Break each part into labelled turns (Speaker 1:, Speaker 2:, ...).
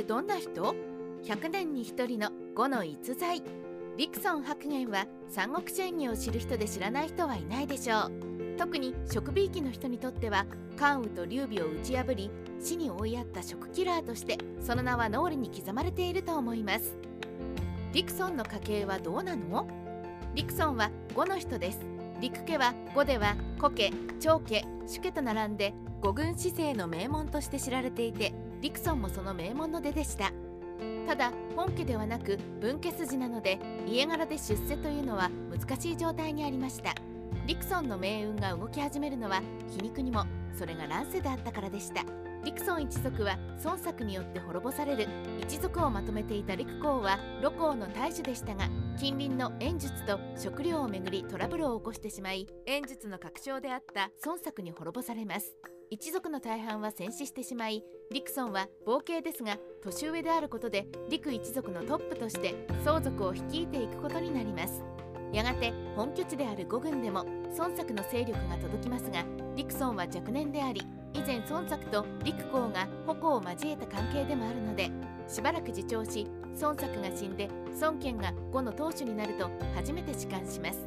Speaker 1: ってどんな人 ?100 年に1人の5の逸材。リクソン白玄は三国志演義を知る人で知らない人はいないでしょう。特に食美域の人にとっては関羽と劉備を打ち破り死に追いやった食キラーとしてその名は脳裏に刻まれていると思います。リクソンの家系はどうなの？リクソンは5の人です。陸家は5では古家長家主家と並んで五軍市政の名門として知られていてリクソンもその名門の出でした。ただ本家ではなく分家筋なので家柄で出世というのは難しい状態にありました。リクソンの命運が動き始めるのは皮肉にもそれが乱世であったからでした。リクソン一族は孫作によって滅ぼされる。一族をまとめていた陸公は露光の大主でしたが近隣の演術と食料をめぐりトラブルを起こしてしまい演術の確証であった孫作に滅ぼされます。一族の大半は戦死してしまいリクソンは冒険ですが年上であることで陸一族のトップとして相続を率いていくことになります。やがて本拠地である五軍でも孫作の勢力が届きますがリクソンは若年であり以前孫作と陸公が矛を交えた関係でもあるのでしばらく自重し孫作が死んで孫権が呉の当主になると初めて仕官します。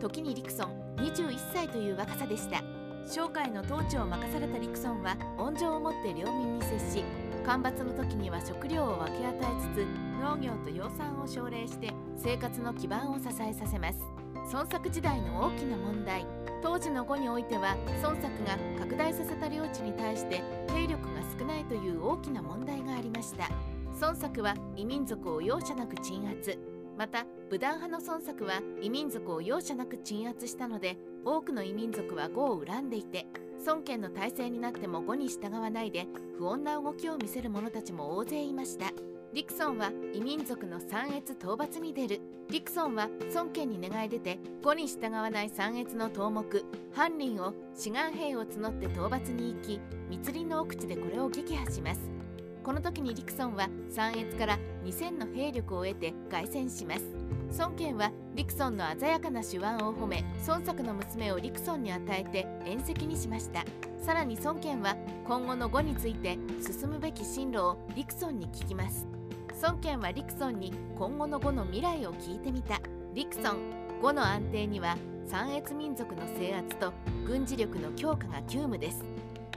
Speaker 1: 時に陸孫21歳という若さでした。商会の統治を任された陸孫は温情を持って領民に接し干ばつの時には食料を分け与えつつ農業と養蚕を奨励して生活の基盤を支えさせます。孫作時代の大きな問題。当時の呉においては孫作が拡大させた領地に対して兵力が少ないという大きな問題がありました。孫作は異民族を容赦なく鎮圧。また武断派の孫作は異民族を容赦なく鎮圧したので多くの異民族は呉を恨んでいて孫権の体制になっても呉に従わないで不穏な動きを見せる者たちも大勢いました。リクソンは異民族の三越討伐に出る。リクソンは孫権に願い出て呉に従わない三越の頭目犯人を志願兵を募って討伐に行き密林の奥地でこれを撃破します。この時にリクソンは三越から2000の兵力を得て凱旋します。孫権はリクソンの鮮やかな手腕を褒め孫作の娘をリクソンに与えて宴席にしました。さらに孫権は今後の呉について進むべき進路をリクソンに聞きます。孫権はリクソンに今後の呉の未来を聞いてみた。リクソン呉の安定には三越民族の制圧と軍事力の強化が急務です。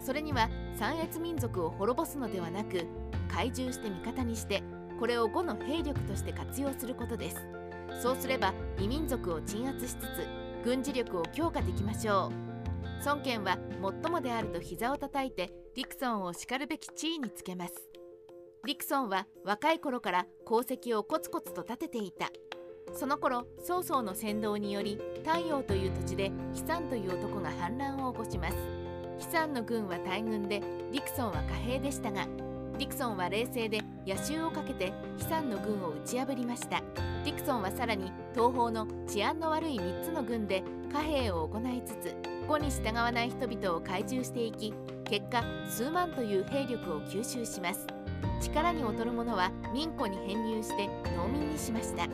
Speaker 1: それには三越民族を滅ぼすのではなく懐柔して味方にしてこれを呉の兵力として活用することです。そうすれば異民族を鎮圧しつつ軍事力を強化できましょう。孫権は最もであると膝を叩いてリクソンをしかるべき地位につけます。リクソンは若い頃から功績をコツコツと立てていた。その頃曹操の先導により太陽という土地で悲惨という男が反乱を起こします。悲惨の軍は大軍でリクソンは貨幣でしたがリクソンは冷静で野襲をかけて悲惨の軍を打ち破りました。ディクソンはさらに東方の治安の悪い3つの軍で貨幣を行いつつ呉に従わない人々を懐柔していき結果数万という兵力を吸収します。力に劣る者は民庫に編入して農民にしました。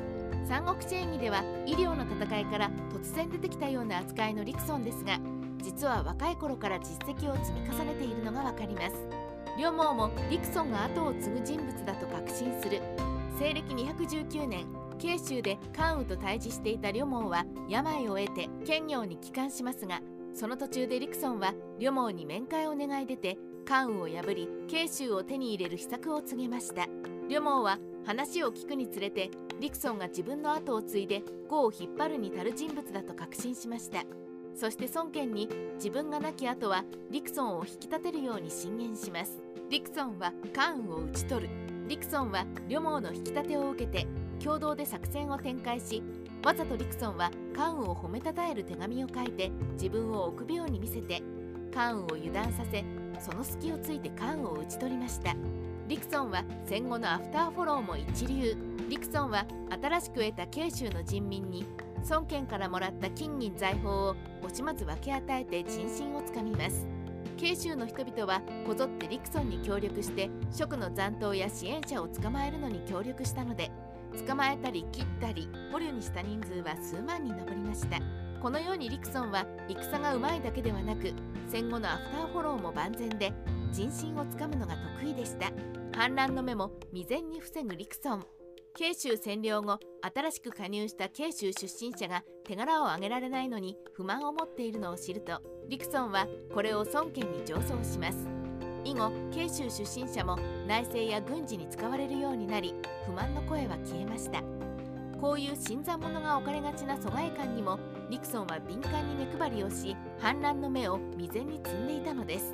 Speaker 1: 三国志演義では医療の戦いから突然出てきたような扱いのリクソンですが実は若い頃から実績を積み重ねているのが分かります。両毛もリクソンが後を継ぐ人物だと確信する。西暦219年慶州で関羽と対峙していた両毛は病を得て兼業に帰還しますがその途中でリクソンは両毛に面会を願い出て関羽を破り慶州を手に入れる秘策を告げました。両毛は話を聞くにつれてリクソンが自分の後を継いで呉を引っ張るに足る人物だと確信しました。そして孫権に自分が亡き後はリクソンを引き立てるように進言します。リクソンは関羽を討ち取る。リクソンは両毛の引き立てを受けて共同で作戦を展開しわざとリクソンは関羽を褒めたたえる手紙を書いて自分を臆病に見せて関羽を油断させその隙をついて関羽を討ち取りました。リクソンは戦後のアフターフォローも一流。リクソンは新しく得た慶州の人民に孫権からもらった金銀財宝を惜しまず分け与えて人心をつかみます。慶州の人々はこぞってリクソンに協力して職の残党や支援者を捕まえるのに協力したので捕まえたり切ったり捕虜にした人数は数万に上りました。このようにリクソンは戦がうまいだけではなく戦後のアフターフォローも万全で人心をつかむのが得意でした。反乱の目も未然に防ぐリクソン。慶州占領後新しく加入した慶州出身者が手柄を挙げられないのに不満を持っているのを知るとリクソンはこれを孫権に上奏します。以後慶州出身者も内政や軍事に使われるようになり不満の声は消えました。こういう新参者が置かれがちな疎外感にもリクソンは敏感に目配りをし反乱の目を未然に積んでいたのです。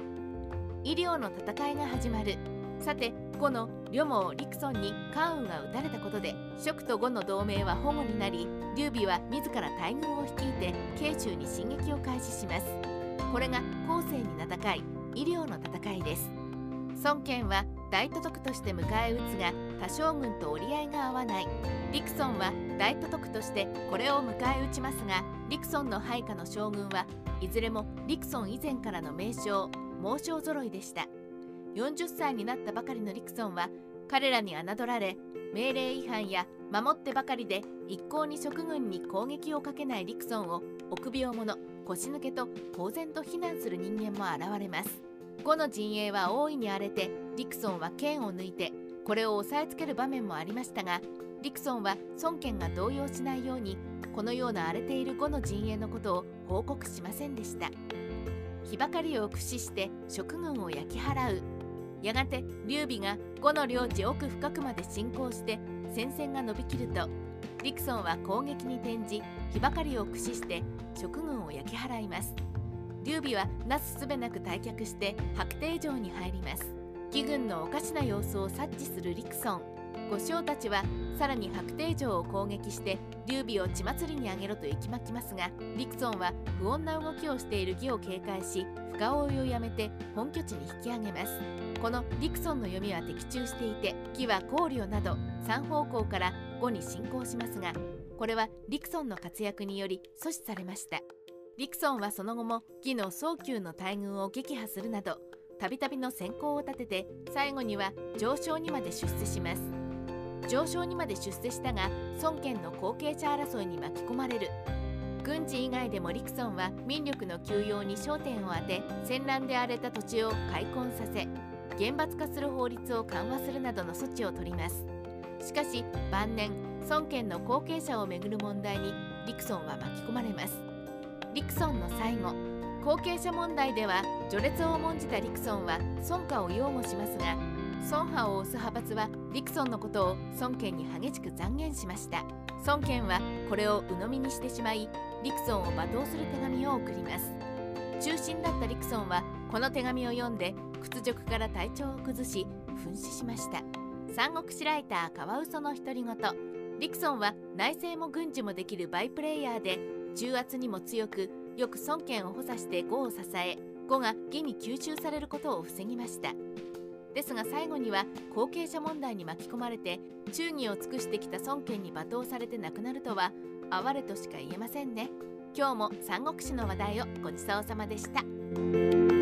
Speaker 1: 医療の戦いが始まる。さて後の両毛リクソンに関羽が撃たれたことで蜀と呉の同盟は保護になり劉備は自ら大軍を率いて慶州に進撃を開始します。これが後世に名高い医療の戦いです。孫権は大都督として迎え撃つが他将軍と折り合いが合わない。リクソンは大都督としてこれを迎え撃ちますがリクソンの配下の将軍はいずれもリクソン以前からの名将猛将揃いでした。40歳になったばかりのリクソンは彼らに侮られ命令違反や守ってばかりで一向に職軍に攻撃をかけないリクソンを臆病者腰抜けと公然と非難する人間も現れます。5の陣営は大いに荒れてリクソンは剣を抜いてこれを押さえつける場面もありましたがリクソンは孫権が動揺しないようにこのような荒れている5の陣営のことを報告しませんでした。火ばかりを駆使して職軍を焼き払う。やがて劉備が5の領地奥深くまで進行して戦線が伸びきるとリクソンは攻撃に転じ火ばかりを駆使して職軍を焼き払います。劉備はなすすべなく退却して白帝城に入ります。義軍のおかしな様子を察知するリクソン五将たちはさらに白帝城を攻撃して劉備を血祭りにあげろと息巻きますがリクソンは不穏な動きをしている義を警戒し深追いをやめて本拠地に引き上げます。このリクソンの読みは的中していて義は考慮など3方向から5に進行しますがこれはリクソンの活躍により阻止されました。リクソンはその後も義の早急の大軍を撃破するなどたびたびの先行を立てて最後には上昇にまで出世します。上昇にまで出世したが孫権の後継者争いに巻き込まれる。軍事以外でもリクソンは民力の休養に焦点を当て戦乱で荒れた土地を開墾させ厳罰化する法律を緩和するなどの措置を取ります。しかし晩年孫権の後継者をめぐる問題にリクソンは巻き込まれます。リクソンの最後後継者問題では序列を重んじたリクソンは孫家を擁護しますが孫派を推す派閥はリクソンのことを孫権に激しく残言しました。孫権はこれを鵜呑みにしてしまいリクソンを罵倒する手紙を送ります。中心だったリクソンはこの手紙を読んで屈辱から体調を崩し噴死しました。三国志ライターカワウソの独り言。リクソンは内政も軍事もできるバイプレイヤーで重圧にも強くよく孫権を補佐して呉を支え呉が魏に吸収されることを防ぎました。ですが最後には後継者問題に巻き込まれて忠義を尽くしてきた孫権に罵倒されて亡くなるとは哀れとしか言えませんね。今日も三国志の話題をごちそうさまでした。